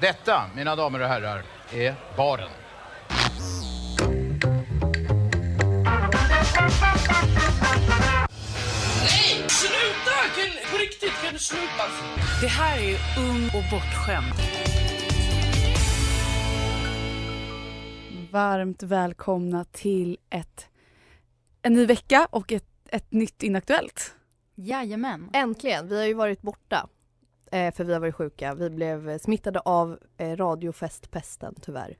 Detta, mina damer och herrar, är baren. Nej! Sluta! Kan, på riktigt, kan du sluta? Det här är ung och bortskämd. Varmt välkomna till ett, en ny vecka och ett, ett nytt Inaktuellt. Jajamän. Äntligen! Vi har ju varit borta eh, för vi har varit sjuka. Vi blev smittade av eh, radiofestpesten tyvärr.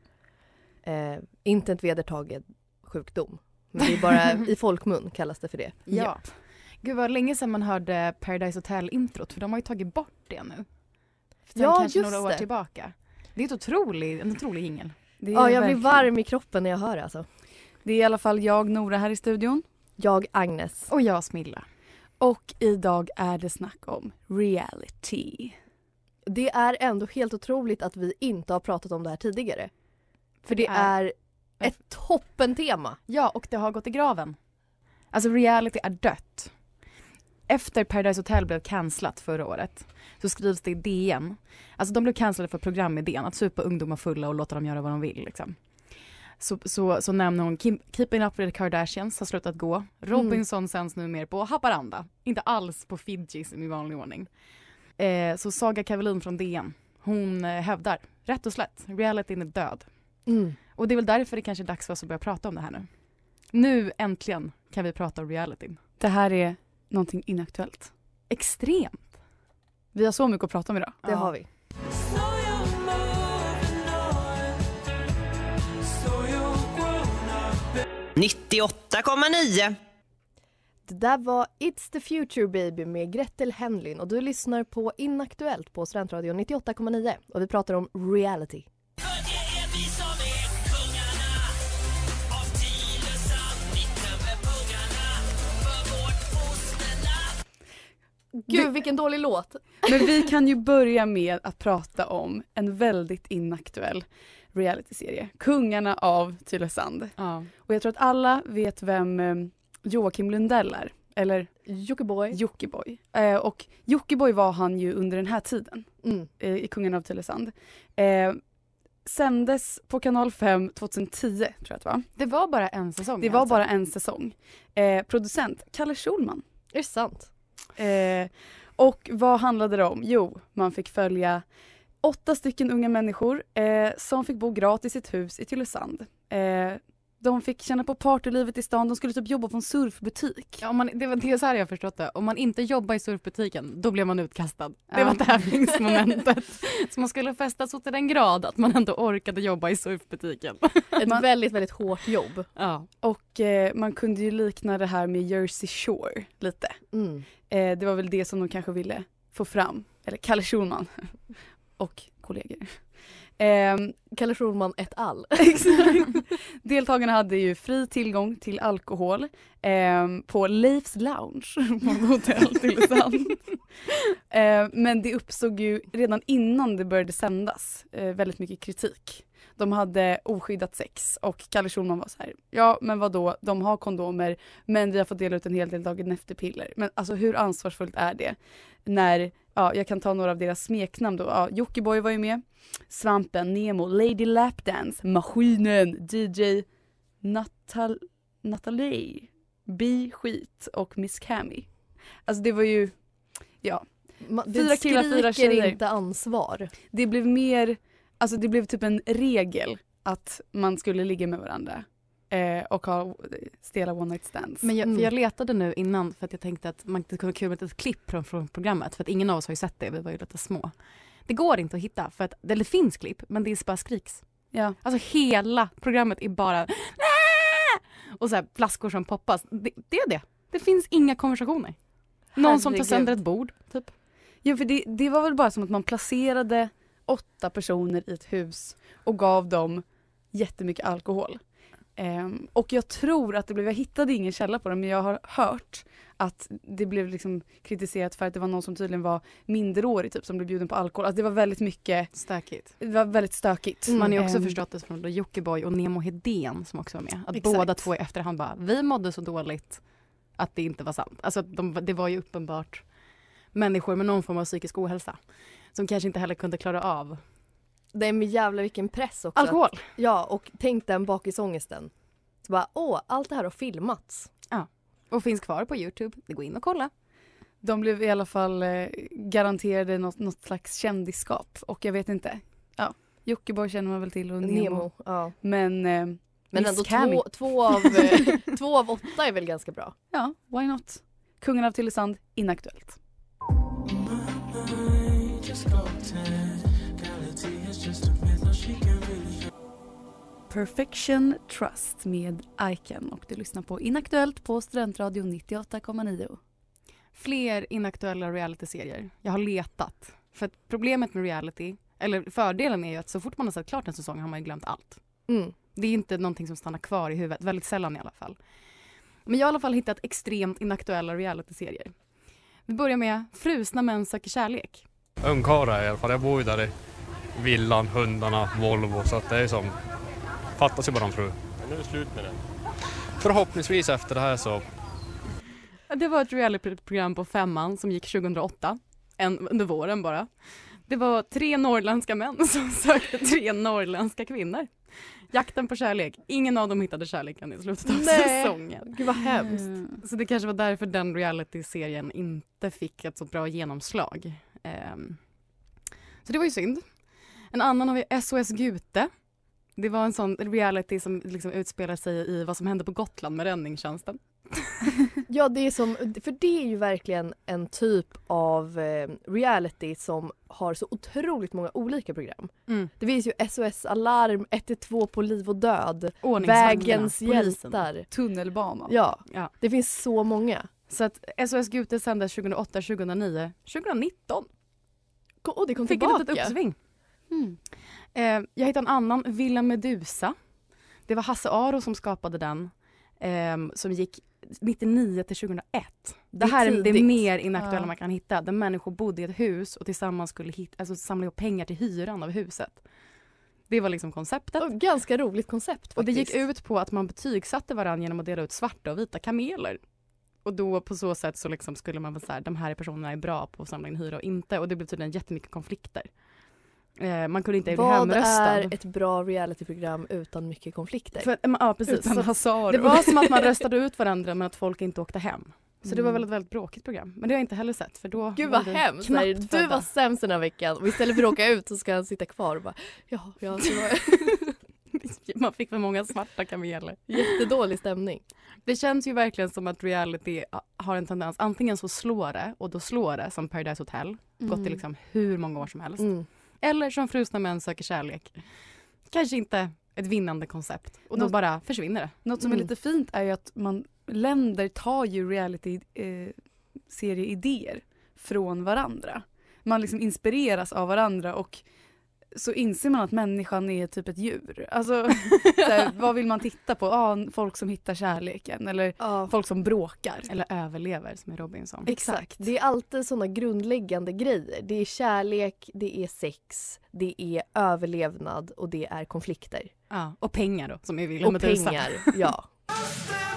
Eh, inte en vedertagen sjukdom. Men det är bara i folkmun kallas det för det. Ja. Gud vad länge sedan man hörde Paradise Hotel-introt för de har ju tagit bort det nu. Sen Ja, kanske just några år det. tillbaka. Det är ett otrolig, en otrolig jingel. Ja, jag blir verkligen- varm i kroppen när jag hör det alltså. Det är i alla fall jag, Nora, här i studion. Jag, Agnes. Och jag Smilla. Och idag är det snack om reality. Det är ändå helt otroligt att vi inte har pratat om det här tidigare. För det Det är- är ett toppentema. Ja, och det har gått i graven. Alltså reality är dött. Efter Paradise Hotel blev cancelat förra året så skrivs det i DN. Alltså de blev cancellade för programidén, att supa ungdomar fulla och låta dem göra vad de vill. Liksom. Så, så, så nämner hon Kim, Keeping Up With The Kardashians har slutat gå. Robinson sänds nu mer på Haparanda, inte alls på Fiji som i vanlig ordning. Eh, så Saga Kavelin från DN, hon eh, hävdar rätt och slätt, realityn är död. Mm. Och det är väl därför det kanske är dags för oss att börja prata om det här nu. Nu äntligen kan vi prata om realityn. Det här är någonting inaktuellt. Extremt. Vi har så mycket att prata om idag. Det har vi. Det där var It's the future baby med Gretel Henlin och du lyssnar på Inaktuellt på Studentradion 98,9 och vi pratar om reality. Gud vilken dålig låt! Men vi kan ju börja med att prata om en väldigt inaktuell realityserie. Kungarna av Tylösand. Ja. Och jag tror att alla vet vem eh, Joakim Lundell är. Eller Jockiboi. Jockiboi. Eh, och Jockiboi var han ju under den här tiden Mm. eh, i Kungarna av Tylösand. Eh, sändes på kanal 5 2010 tror jag att det var. Det var bara en säsong. Det var alltså. bara en säsong. Eh, producent Kalle Schulman. Är det sant? Eh, och vad handlade det om? Jo, man fick följa åtta stycken unga människor eh, som fick bo gratis i ett hus i Tylösand. Eh, de fick känna på partylivet i stan, de skulle typ jobba på en surfbutik. Ja, man, det var det är så här jag förstått det. Om man inte jobbar i surfbutiken, då blev man utkastad. Det Ja. var tävlingsmomentet. så man skulle festa så till den grad att man ändå orkade jobba i surfbutiken. Ett Man- väldigt, väldigt hårt jobb. ja. Och eh, man kunde ju likna det här med Jersey Shore lite. Mm. Eh, det var väl det som de kanske ville få fram. Eller Kalle Schulman och kollegor. Ehm, Kalle Schulman et al. Exakt. Deltagarna hade ju fri tillgång till alkohol ehm, på Leifs Lounge på hotell Tylösand. Ehm, men det uppstod ju redan innan det började sändas eh, väldigt mycket kritik. De hade oskyddat sex och Kalle Schulman var så här, ja men vad då? de har kondomer men vi har fått dela ut en hel del dagen efter-piller. Men alltså hur ansvarsfullt är det? När, ja jag kan ta några av deras smeknamn då, ja Jockiboi var ju med, Svampen, Nemo, Lady Lapdance, Maskinen, DJ Natal Natalie, Bi Skit och Miss Cammy. Alltså det var ju, ja. Det Fyra killar, fyra tjejer. inte ansvar. Det blev mer, alltså det blev typ en regel att man skulle ligga med varandra eh, och ha stela one night stands. Men jag, Mm. för jag letade nu innan för att jag tänkte att man det kunde vara kul med ett klipp från, från programmet för att ingen av oss har ju sett det, vi var ju lite små. Det går inte att hitta för att, eller det finns klipp men det är bara skriks. ja. Alltså hela programmet är bara och så här flaskor som poppas. Det, det är det. Det finns inga konversationer. Någon som tar Herregud. sönder ett bord, typ. ja för det, det var väl bara som att man placerade åtta personer i ett hus och gav dem jättemycket alkohol. Ehm, och jag tror att det blev, jag hittade ingen källa på det men jag har hört att det blev liksom kritiserat för att det var någon som tydligen var minderårig typ som blev bjuden på alkohol. Alltså det var väldigt mycket, Stökigt. det var väldigt stökigt. Mm. Man har ju också Ehm, förstått det från Jockiboi och Nemo Hedén som också var med. Att Exakt. båda två i efterhand bara, vi mådde så dåligt att det inte var sant. Alltså de, det var ju uppenbart människor med någon form av psykisk ohälsa. Som kanske inte heller kunde klara av Det är med jävla vilken press också. alkohol. Ja, och tänk den bakisångesten. Så bara, åh, allt det här har filmats. Och finns kvar på Youtube. Det går in och kolla. De blev i alla fall eh, garanterade något, något slags kändisskap och jag vet inte. Ja, Jockiboi känner man väl till och Nemo. Nemo. Ja. Men, eh, Men ändå två, två, av, eh, två av åtta är väl ganska bra. ja, why not? Kungen av Tylösand, inaktuellt. Perfection Trust med Iken och du lyssnar på Inaktuellt på Studentradion 98,9. Fler inaktuella realityserier. Jag har letat. För problemet med reality, eller fördelen är ju att så fort man har sett klart en säsong har man ju glömt allt. Mm. Det är inte någonting som stannar kvar i huvudet, väldigt sällan i alla fall. Men jag har i alla fall hittat extremt inaktuella realityserier. Vi börjar med Frusna män söker kärlek. Ungkarlar i alla fall. Jag bor ju där i villan, hundarna, Volvo så att det är som... Fattas ju bara en fru. Nu är det slut med det. Förhoppningsvis efter det här så... Det var ett realityprogram på femman som gick 2008, en, under våren bara. Det var tre norrländska män som sökte tre norrländska kvinnor. Jakten på kärlek. Ingen av dem hittade kärleken i slutet av Nej. säsongen. Gud vad hemskt. Mm. Så det kanske var därför den reality-serien inte fick ett så bra genomslag. Ehm, så det var ju synd. En annan har vi SOS Gute. Det var en sån reality som liksom utspelar sig i vad som hände på Gotland med räddningstjänsten. Ja, det är som, för det är ju verkligen en typ av eh, reality som har så otroligt många olika program. Mm. Det finns ju SOS Alarm, 112 på liv och död, Vägens hjältar. Tunnelbanan. Ja, Ja. det finns så många. Så att SOS Gute sändes 2008, 2009, 2019 Och det kom fick ett litet tillbaka. uppsving. Mm. Eh, jag hittade en annan, Villa Medusa. Det var Hasse Aro som skapade den. ehm, som gick 99 till 2001. Det, Det är här är det mer inaktuella Ja. man kan hitta. Där människor bodde i ett hus och tillsammans skulle hit, alltså samla ihop pengar till hyran av huset. Det var liksom konceptet. Och ganska roligt koncept Och det faktiskt. gick ut på att man betygsatte varandra genom att dela ut svarta och vita kameler. Och då på så sätt så liksom skulle man vara så här, de här personerna är bra på att samla in hyra och inte. Och det blev tydligen jättemycket konflikter. Eh, man kunde inte bli Vad hemröstad. är ett bra realityprogram utan mycket konflikter? För, ja, precis. Utan Så Hazard. det var som att man röstade ut varandra men att folk inte åkte hem. Så det var Mm. väl ett väldigt bråkigt program. Men det har jag inte heller sett för då Gud var vad hemskt! Du födda. var sämst den här veckan och istället för att åka ut så ska han sitta kvar och bara ja, ja det var Man fick för många svarta kameler. jättedålig stämning. Det känns ju verkligen som att reality har en tendens, antingen så slår det och då slår det som Paradise Hotel, gått i Mm. liksom hur många år som helst. Mm. Eller som Frusna män söker kärlek. Kanske inte ett vinnande koncept och då Något- bara försvinner det. Något som är Mm. lite fint är ju att man, länder tar ju reality eh, från varandra. Man liksom inspireras av varandra och så inser man att människan är typ ett djur. Alltså, såhär, vad vill man titta på? Ah, folk som hittar kärleken eller Ja, folk som bråkar. Eller överlever som i Robinson. exakt. Det är alltid sådana grundläggande grejer. Det är kärlek, det är sex, det är överlevnad och det är konflikter. Ja, och pengar då som i Villa Och Medusa. pengar, ja.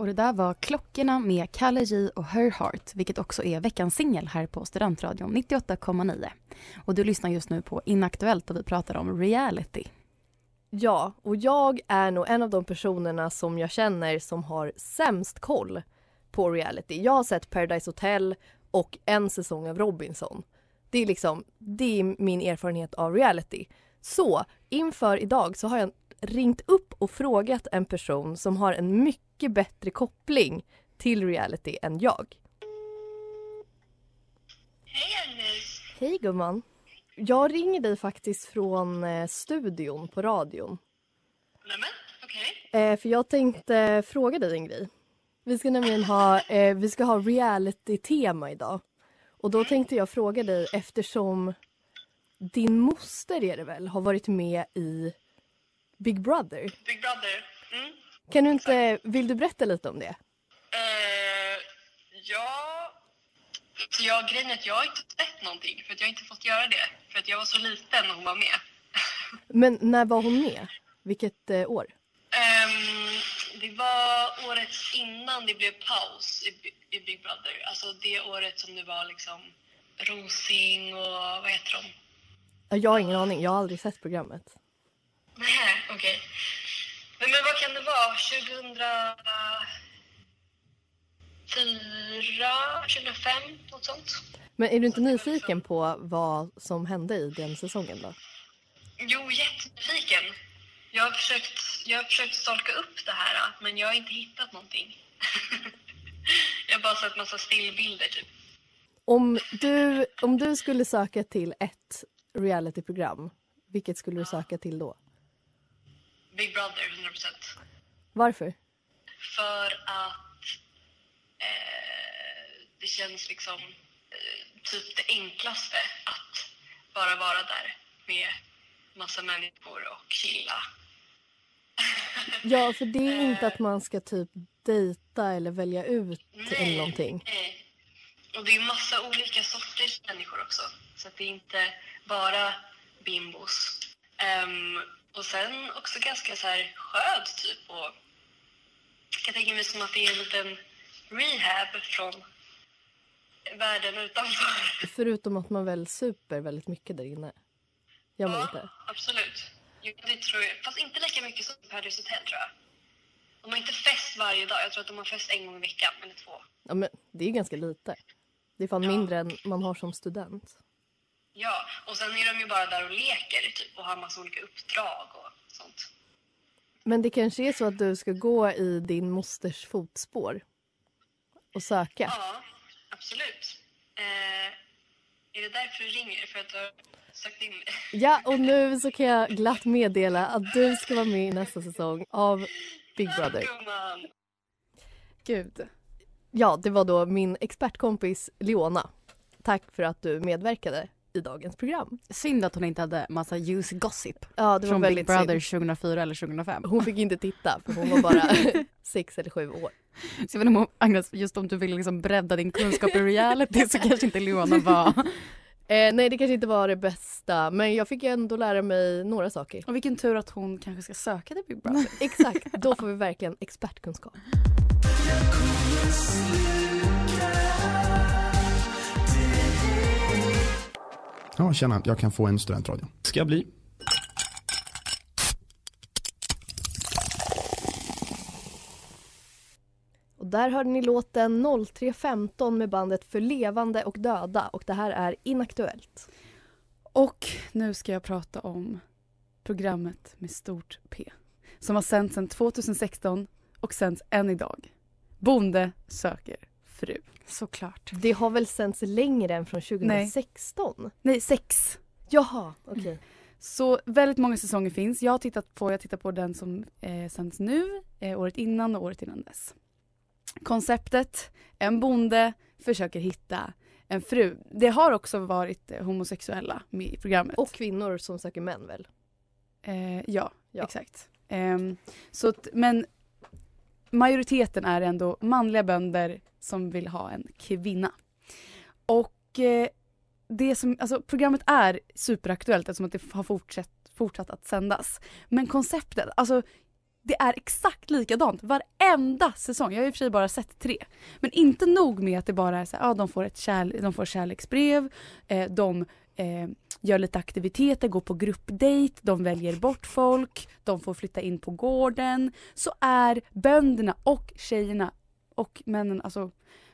Och det där var Klockorna med Kalle J och Her Heart, vilket också är veckans singel här på Studentradion 98,9. Du lyssnar just nu på Inaktuellt där vi pratar om reality. Ja, och jag är nog en av de personerna som jag känner som har sämst koll på reality. Jag har sett Paradise Hotel och en säsong av Robinson. Det är liksom, det är min erfarenhet av reality. Så inför idag så har jag ringt upp och frågat en person som har en mycket bättre koppling till reality än jag. Hej Agnes! Hej gumman! Jag ringer dig faktiskt från eh, studion på radion. Nämen, okej. Eh, för jag tänkte fråga dig en grej. Vi ska nämligen ha, eh, vi ska ha reality-tema idag. Och då tänkte jag fråga dig eftersom din moster är det väl, har varit med i Big Brother. Big Brother. Mm. Kan du inte, vill du berätta lite om det? Eh, ja... Jag, grejen är att jag har inte sett någonting för att jag har inte fått göra det. För att jag var så liten när hon var med. Men när var hon med? Vilket eh, år? Ehm, det var året innan det blev paus i, i Big Brother. Alltså det året som det var liksom Rosing och vad heter de? Ja, Jag har ingen aning, jag har aldrig sett programmet. Nej, okej. Men, men vad kan det vara? 2004, 2005, något sånt? Men är du inte nyfiken på vad som hände i den säsongen då? Jo, jättenyfiken. Jag har försökt, jag har försökt stalka upp det här, men jag har inte hittat någonting. jag har bara sett massa stillbilder, typ. Om du, om du skulle söka till ett realityprogram, vilket skulle du söka till då? Big Brother, 100 procent. Varför? För att eh, det känns liksom eh, typ det enklaste att bara vara där med massa människor och chilla. Ja, för det är inte att man ska typ dejta eller välja ut eller någonting. Nej. Och det är massa olika sorters människor också. Så det är inte bara bimbos. Ehm, och sen också ganska så här skönt typ. Och jag kan tänka mig som att det är en liten rehab från världen utanför. Förutom att man väl super väldigt mycket där inne. Gör man inte? Absolut. Jo, det tror jag. Fast inte lika mycket som Paradise Hotel tror jag. De har inte fest varje dag. Jag tror att de har fest en gång i veckan, eller två. Ja, men det är ju ganska lite. Det är fan mindre än man har som student. Ja, och sen är de ju bara där och leker typ och har massa olika uppdrag och sånt. Men det kanske är så att du ska gå i din mosters fotspår och söka. Ja, absolut. Eh, är det därför du ringer? För att du har sökt in mig? Ja, och nu så kan jag glatt meddela att du ska vara med i nästa säsong av Big Brother. Gumman! Gud. Ja, det var då min expertkompis Leona. Tack för att du medverkade i dagens program. Synd att hon inte hade massa juicy gossip Ja, det var från Big Brother synd. 2004 eller 2005. Hon fick inte titta för hon var bara sex eller sju år. Så jag vet inte om, Agnes, just om du vill liksom bredda din kunskap i reality så kanske inte Leona var... Eh, nej, det kanske inte var det bästa, men jag fick ändå lära mig några saker. Och vilken tur att hon kanske ska söka till Big Brother. Exakt, då får vi verkligen expertkunskap. Ja, tjena, jag kan få en studentradio. Ska bli. Och där hörde ni låten 03.15 med bandet För levande och döda och det här är Inaktuellt. Och nu ska jag prata om programmet med stort P. Som har sänts sedan 2016 och sänds än idag. Bonde söker fru. Såklart. Det har väl sänts längre än från 2016? Nej, sex. Jaha, okej. Så väldigt många säsonger finns. Jag har tittat på, jag tittar på den som eh, sänds nu, eh, året innan och året innan dess. Konceptet, en bonde försöker hitta en fru. Det har också varit eh, homosexuella med i programmet. Och kvinnor som söker män väl? Eh, ja, Ja. exakt. Ehm, så men majoriteten är ändå manliga bönder som vill ha en kvinna. Och eh, det som, alltså programmet är superaktuellt eftersom att det har fortsatt, fortsatt att sändas. Men konceptet, alltså det är exakt likadant varenda säsong. Jag har i och för sig bara sett tre. Men inte nog med att det bara är så här, ja, de får ett kärle- de får kärleksbrev, eh, de eh, gör lite aktiviteter, går på gruppdate, de väljer bort folk, de får flytta in på gården. Så är bönderna och tjejerna och männen, alltså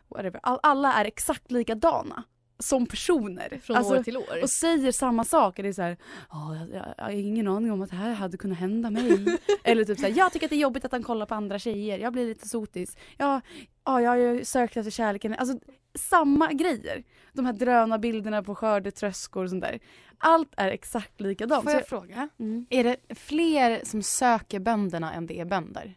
whatever, all, alla är exakt likadana som personer. Från alltså, år till år. Och säger samma saker. Det är så här, "Ja, jag, jag, jag har ingen aning om att det här hade kunnat hända mig. Eller typ så här, jag tycker att det är jobbigt att han kollar på andra tjejer. Jag blir lite sotis. Ja, ja, jag har ju sökt efter kärleken. Alltså samma grejer. De här drönarbilderna på skördetröskor och sånt där. Allt är exakt likadant. Får Så jag fråga? Är det fler som söker bönderna än det är bönder?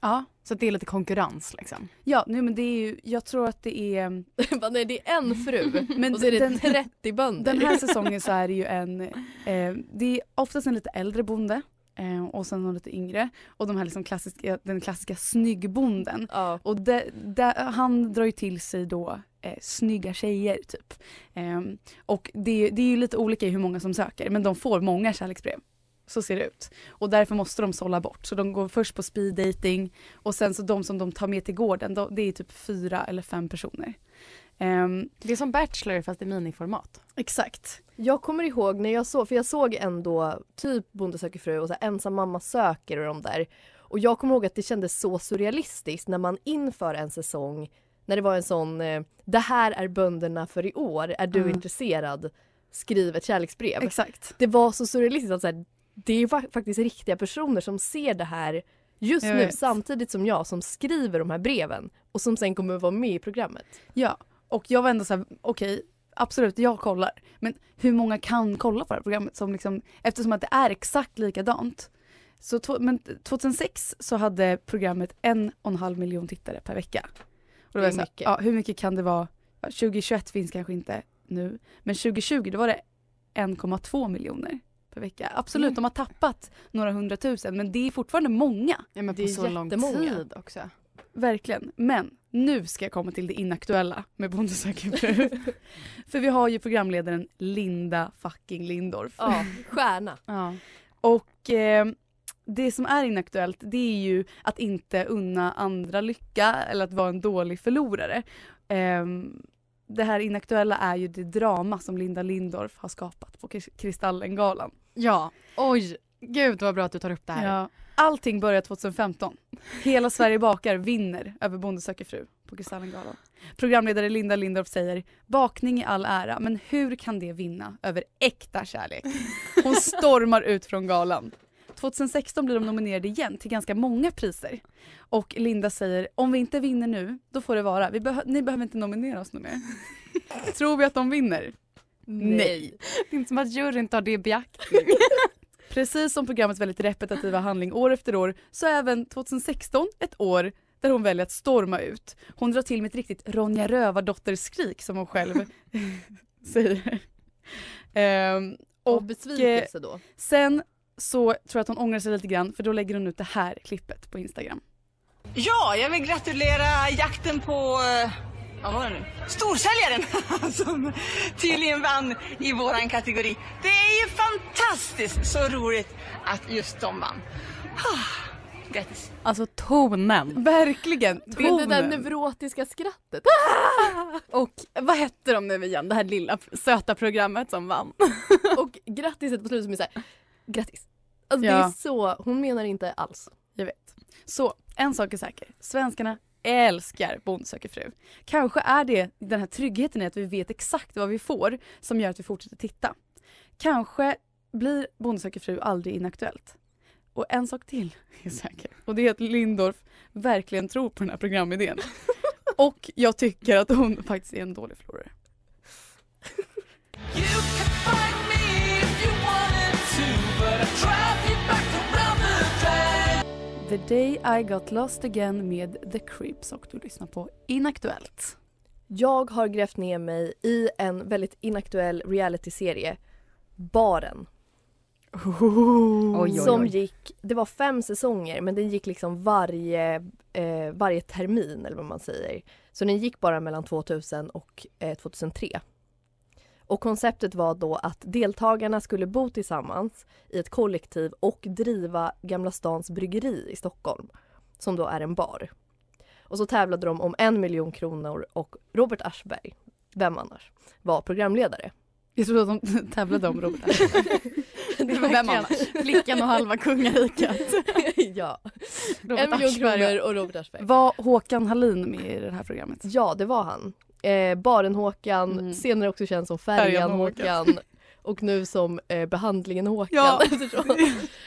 Ja. Så att det är lite konkurrens liksom? Ja, nej, men det är ju, jag tror att det är... Bara, nej, det är en fru Men och så är det den- 30 bönder. Den här säsongen så är det ju en, eh, det är oftast en lite äldre bonde eh, och sen någon lite yngre. Och de här liksom klassiska, den klassiska snyggbonden. Ja. Och det, det, han drar ju till sig då eh, snygga tjejer typ. Eh, och det, det är ju lite olika i hur många som söker men de får många kärleksbrev. Så ser det ut. Och därför måste de sålla bort. Så de går först på speed dating och sen så de som de tar med till gården, då, det är typ fyra eller fem personer. Ehm, Det är som Bachelor fast i miniformat. exakt. Jag kommer ihåg när jag såg, för jag såg ändå typ Bonde söker fru och så här, ensam mamma söker och de där. Och jag kommer ihåg att det kändes så surrealistiskt när man inför en säsong, när det var en sån, eh, det här är bönderna för i år, är du Mm. intresserad? Skriv ett kärleksbrev. Exakt. Det var så surrealistiskt att så här, det är fa- faktiskt riktiga personer som ser det här just Jag nu vet. samtidigt som jag som skriver de här breven och som sen kommer att vara med i programmet. Ja, och jag var ändå såhär, okej, absolut, jag kollar. Men hur många kan kolla på det här programmet? Som liksom, eftersom att det är exakt likadant. Så to, men 2006 så hade programmet en och en halv miljon tittare per vecka. Och då Det var jag så här, mycket. Ja, hur mycket kan det vara? Ja, 2021 finns kanske inte nu. Men 2020 då var det 1,2 miljoner per vecka. Absolut, Mm. de har tappat några hundratusen men det är fortfarande många. Ja men Det på är så lång tid också. Verkligen. Men nu ska jag komma till det inaktuella med Bonde söker fru. För vi har ju programledaren Linda fucking Lindorff. Ja, stjärna. Ja. Och eh, det som är inaktuellt det är ju att inte unna andra lycka eller att vara en dålig förlorare. Ehm, det här inaktuella är ju det drama som Linda Lindorff har skapat på Kris- Kristallengalan. ja, oj, gud vad bra att du tar upp det här. Ja. Allting börjar 2015. Hela Sverige bakar vinner över Bonde söker fru på Kristallengalan. Programledare Linda Lindorff säger bakning i all ära men hur kan det vinna över äkta kärlek? Hon stormar ut från galan. 2016 blir de nominerade igen till ganska många priser. Och Linda säger om vi inte vinner nu då får det vara. Vi behö- ni behöver inte nominera oss nu mer. Tror vi att de vinner? Nej. Det är inte som att juryn tar det i beaktning. Precis som programmets väldigt repetitiva handling år efter år så är även 2016 ett år där hon väljer att storma ut. Hon drar till med ett riktigt Ronja Rövardotter-skrik som hon själv säger. Ehm, Och och besvikelse då. sen så tror jag att hon ångrar sig lite grann för då lägger hon ut det här klippet på Instagram. Ja, jag vill gratulera jakten på, eh, vad var det nu? Storsäljaren som tydligen vann i våran kategori. Det är ju fantastiskt så roligt att just de vann. Ah, Grattis. Alltså tonen. Verkligen! Det är det där Tonen. neurotiska skrattet. Och vad hette de nu igen, det här lilla söta programmet som vann? Och grattiset på slutet som är såhär, grattis. Alltså det Ja. är så, hon menar inte alls. Jag vet. Så, en sak är säker. Svenskarna älskar Bonde söker fru. Kanske är det den här tryggheten i att vi vet exakt vad vi får som gör att vi fortsätter titta. Kanske blir Bonde söker fru aldrig inaktuellt. Och en sak till är säker och det är att Lindorff verkligen tror på den här programidén. Och jag tycker att hon faktiskt är en dålig förlorare. The Day I Got Lost Again med The Crips och du lyssnar på Inaktuellt. Jag har grävt ner mig i en väldigt inaktuell realityserie, Baren. Oj, oj, Som oj. gick, det var fem säsonger men den gick liksom varje, eh, varje termin eller vad man säger. Så den gick bara mellan 2000 och eh, 2003. Och konceptet var då att deltagarna skulle bo tillsammans i ett kollektiv och driva Gamla stans bryggeri i Stockholm. Som då är en bar. Och så tävlade de om en miljon kronor och Robert Aschberg, vem annars, var programledare. Jag trodde att de tävlade om Robert Aschberg. Vem annars? Flickan och halva kungariket. ja. Robert en miljon kronor och Robert Aschberg. Var Håkan Hallin med i det här programmet? Ja, det var han. Eh, Baren-Håkan, Mm. senare också känd som Färjan-Håkan. Och nu som eh, Behandlingen-Håkan. Ja. eftersom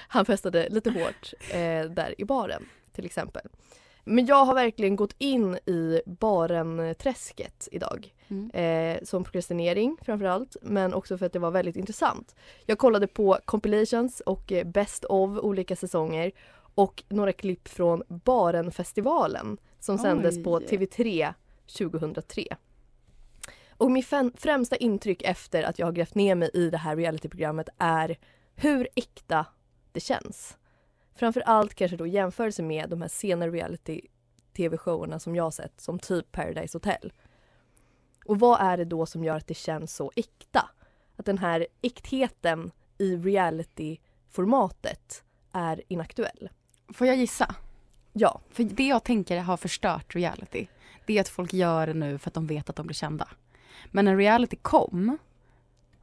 han festade lite hårt eh, där i baren till exempel. Men jag har verkligen gått in i baren-träsket idag. Mm. Eh, som prokrastinering framförallt, men också för att det var väldigt intressant. Jag kollade på compilations och eh, best of olika säsonger och några klipp från Barenfestivalen som sändes på Oj. TV3 2003. Och mitt främsta intryck efter att jag har grävt ner mig i det här realityprogrammet är hur äkta det känns. Framför allt kanske då jämförelse med de här senare reality-tv-showerna som jag har sett som typ Paradise Hotel. Och vad är det då som gör att det känns så äkta? Att den här äktheten i reality-formatet är inaktuell. Får jag gissa? Ja. För det jag tänker har förstört reality, det är att folk gör det nu för att de vet att de blir kända. Men när reality kom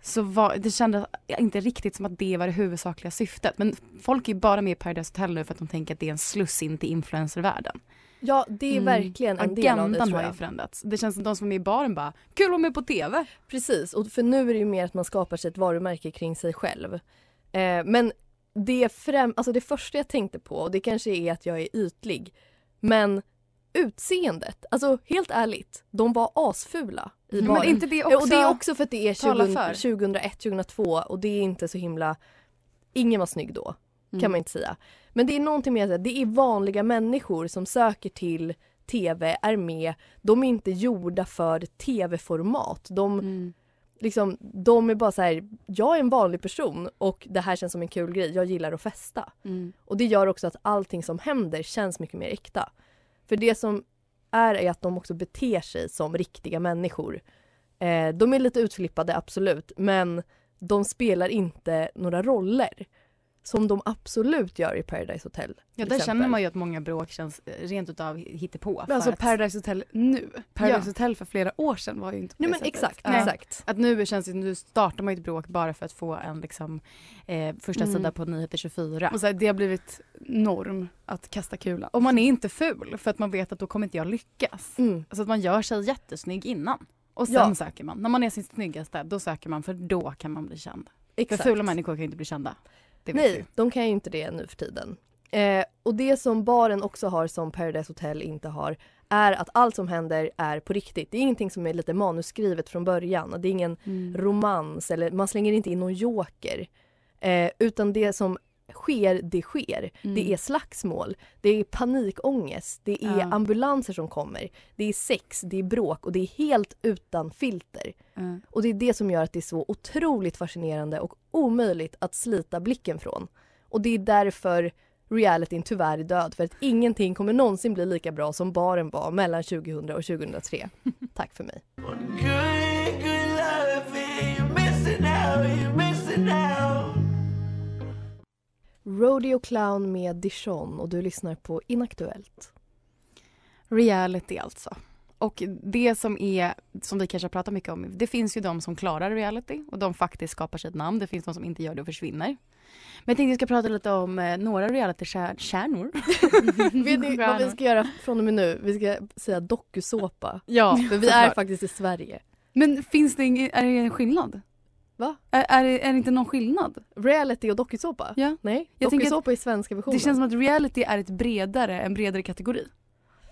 så var, det kändes inte riktigt som att det var det huvudsakliga syftet. Men folk är ju bara med i Paradise Hotel nu för att de tänker att det är en sluss in till influencervärlden. Ja, det är verkligen en del av det Agendan har ju förändrats. Det känns som de som är med i baren bara, kul att vara med på TV. Precis, och för nu är det ju mer att man skapar sig ett varumärke kring sig själv. Eh, men det, främ- alltså det första jag tänkte på, och det kanske är att jag är ytlig, men utseendet, alltså helt ärligt, de var asfula i Men baren. inte det Ja, Och också det är också för att det är tala 20, för? 2001, 2002 och det är inte så himla, ingen var snygg då, Mm. kan man inte säga. Men det är någonting med att det är vanliga människor som söker till TV, är med, de är inte gjorda för TV-format. De, Mm. liksom, de är bara så här, jag är en vanlig person och det här känns som en kul grej, jag gillar att festa. Mm. Och det gör också att allting som händer känns mycket mer äkta. För det som är är att de också beter sig som riktiga människor. Eh, de är lite utflippade, absolut, men de spelar inte några roller. Som de absolut gör i Paradise Hotel. Ja, där exempel. känner man ju att många bråk känns eh, rent utav hittepå. Men alltså att- Paradise Hotel nu. Paradise Ja. Hotel för flera år sedan var ju inte på Nej det men sättet. exakt, Ja. exakt. Att nu känns det, nu startar man ju ett bråk bara för att få en liksom eh, första Mm. sida på Nyheter 24. Och så här, det har blivit norm att kasta kulan. Och man är inte ful för att man vet att då kommer inte jag lyckas. Mm. Så att man gör sig jättesnygg innan. Och sen Ja. söker man. När man är sin snyggaste, då söker man för då kan man bli känd. Exakt. För fula människor kan ju inte bli kända. Nej, vi. de kan ju inte det nu för tiden. Eh, och det som baren också har som Paradise Hotel inte har är att allt som händer är på riktigt. Det är ingenting som är lite manusskrivet från början. Det är ingen Mm. romans eller man slänger inte in någon joker. Eh, utan det som sker, det sker. Mm. Det är slagsmål, det är panikångest, det är Ja. ambulanser som kommer, det är sex, det är bråk och det är helt utan filter. Mm. Och det är det som gör att det är så otroligt fascinerande och omöjligt att slita blicken från. Och det är därför realityn tyvärr är död för att ingenting kommer någonsin bli lika bra som baren var mellan 2000 och 2003. Tack för mig. Rodeo Clown med Dijon och du lyssnar på Inaktuellt. Reality alltså. Och det som är, som vi kanske har pratat mycket om, det finns ju de som klarar reality och de faktiskt skapar sig ett namn. Det finns de som inte gör det och försvinner. Men jag tänkte vi ska prata lite om eh, några reality-stjärnor. Vet ni vad vi ska göra från och med nu? Vi ska säga dokusåpa. Ja, För vi är faktiskt i Sverige. Men finns det är det en skillnad? Va? Är, är, det, är det inte någon skillnad? Reality och dokusåpa? Ja. Nej, Jag dokusåpa är svenska versionen. Det känns som att reality är ett bredare, en bredare kategori.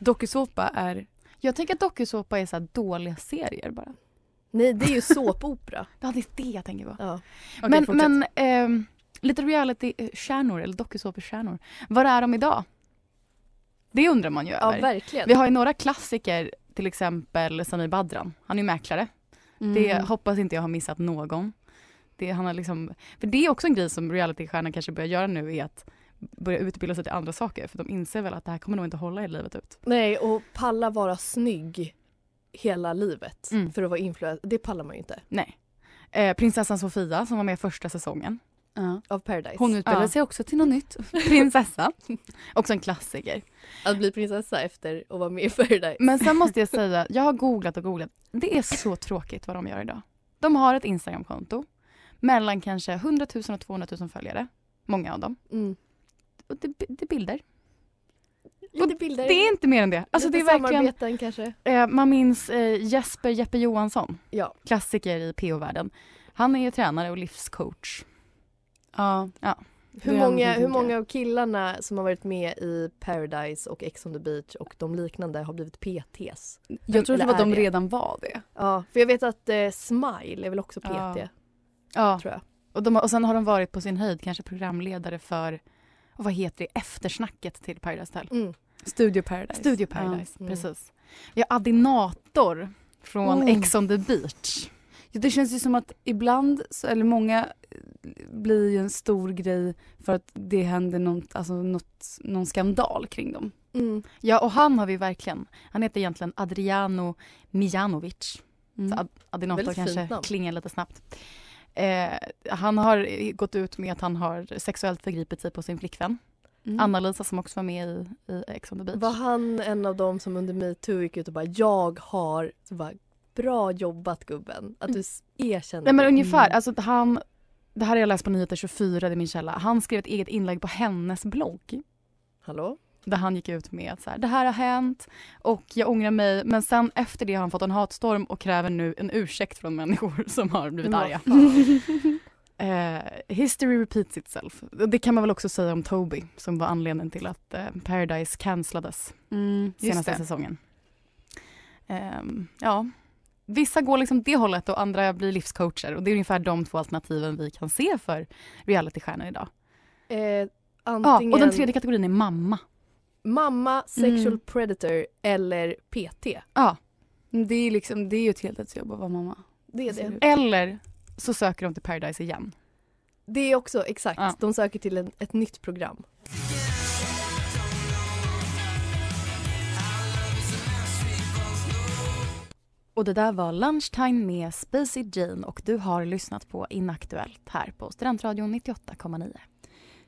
Dokusåpa är... Jag tänker att dokusåpa är så dåliga serier bara. Nej, det är ju såpopera. Ja, det är det jag tänker på. Ja. men fortsätt. men ehm, lite reality-stjärnor, eller dokusåpestjärnor. Var är de idag? Det undrar man ju Ja, över. verkligen. Vi har ju några klassiker, till exempel Samir Badran. Han är ju mäklare. Det Mm. hoppas inte jag har missat någon. Det, han har liksom, för det är också en grej som realitystjärnan kanske börjar göra nu är att börja utbilda sig till andra saker för de inser väl att det här kommer nog inte hålla i livet ut. Nej, och palla vara snygg hela livet Mm. för att vara influencer. Det pallar man ju inte. Nej. Eh, prinsessan Sofia som var med första säsongen. Ja. Av Paradise. Hon utbildade Ja. sig också till något nytt. Prinsessa. också en klassiker. Att bli prinsessa efter att vara med i Paradise. Men sen måste jag säga, jag har googlat och googlat. Det är så tråkigt vad de gör idag. De har ett Instagramkonto. Mellan kanske 100 000 och 200 000 följare. Många av dem. Mm. Och det, det är bilder. Lite bilder. Det är inte mer än det. Alltså det är Lite verkligen, kanske. eh, man minns eh, Jesper Jeppe Johansson. Ja. Klassiker i PO-världen. Han är ju tränare och livscoach. Ja. ja. Hur många, hur många av killarna som har varit med i Paradise och Ex on the beach och de liknande har blivit PTs? Jag tror att de det? redan var det. Ja, för jag vet att eh, Smile är väl också PT, Ja. Ja. tror jag. Och, de, och sen har de varit på sin höjd kanske programledare för, vad heter det, eftersnacket till Paradise Hotel. Mm. Studio Paradise. Studio Paradise, Ja. Mm. precis. Vi har Adinator från Oh. Ex on the beach. Det känns ju som att ibland, så, eller många eh, blir ju en stor grej för att det händer något, alltså något, någon skandal kring dem. Mm. Ja, och han har vi verkligen. Han heter egentligen Adriano Mijanovic. Mm. Ad- Adinator kanske klingar lite snabbt. Eh, han har gått ut med att han har sexuellt förgripit sig på sin flickvän. Mm. Anna-Lisa som också var med i, i Ex on the beach. Var han en av dem som under metoo gick ut och bara jag har, så bara, bra jobbat gubben, att du erkänner Nej men ungefär, Mm. alltså han, det här har jag läst på Nyheter 24, det är min källa. Han skrev ett eget inlägg på hennes blogg. Hallå? Där han gick ut med att så här, det här har hänt och jag ångrar mig. Men sen efter det har han fått en hatstorm och kräver nu en ursäkt från människor som har blivit vad arga. Eh, history repeats itself. Det kan man väl också säga om Toby som var anledningen till att eh, Paradise cancellades Mm, senaste säsongen. Ehm, ja, vissa går liksom det hållet och andra blir livscoacher och det är ungefär de två alternativen vi kan se för realitystjärnor idag. Eh, Ja, antingen och den tredje kategorin är mamma. mamma, sexual Mm. predator eller PT. Ja, Det är, liksom, det är ju ett heltidsjobb att vara mamma. Det är det. eller så söker de till Paradise igen. Det är också, exakt. Ja. De söker till en, ett nytt program. Och det där var Lunchtime med Spacey Jane och du har lyssnat på Inaktuellt här på Studentradion 98,9.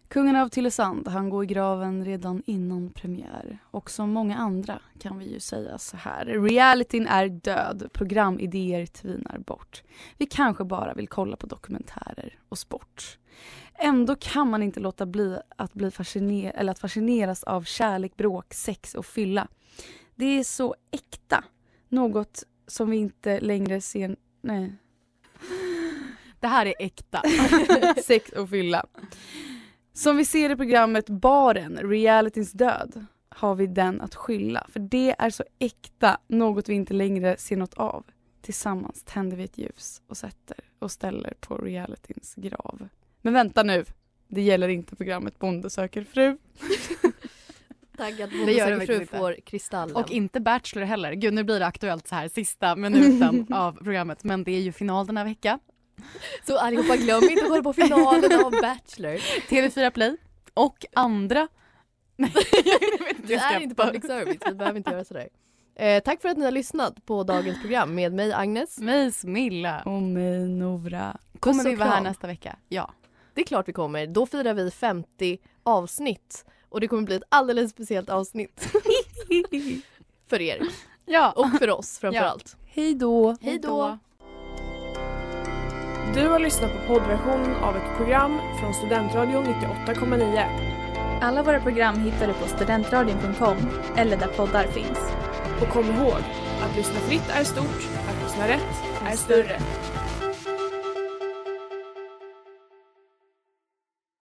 Kungen av Tylösand, han går i graven redan innan premiär. Och som många andra kan vi ju säga så här. Realityn är död, programidéer tvinar bort. Vi kanske bara vill kolla på dokumentärer och sport. Ändå kan man inte låta bli att, bli fasciner- eller att fascineras av kärlek, bråk, sex och fylla. Det är så äkta. Något som vi inte längre ser... Nej. Det här är äkta. sex och fylla. Som vi ser i programmet Baren, realityns död, har vi den att skylla. För det är så äkta, något vi inte längre ser något av. Tillsammans tänder vi ett ljus och sätter och ställer på realityns grav. Men vänta nu, det gäller inte programmet Bonde söker fru. Taggad Det Bonde gör det söker fru faktiskt inte. får Kristallen. Och inte Bachelor heller. Gud, nu blir det aktuellt så här sista minuten av programmet. Men det är ju final den här veckan. Så allihopa glöm inte att kolla på finalen av Bachelor. TV4 Play och andra. Nej, jag vet inte. Det är inte bara- public service, vi behöver inte göra sådär. Eh, tack för att ni har lyssnat på dagens program med mig Agnes. Mig Smilla. Och mig Nora. Kommer vi vara här nästa vecka? Ja. Det är klart vi kommer. Då firar vi 50 avsnitt. Och det kommer bli ett alldeles speciellt avsnitt. för er. Ja. Och för oss framförallt. Hej då. Hej då. Du har lyssnat på poddversion av ett program från Studentradion 98,9. Alla våra program hittar du på studentradion.com eller där poddar finns. Och kom ihåg, att lyssna fritt är stort, att lyssna rätt är större.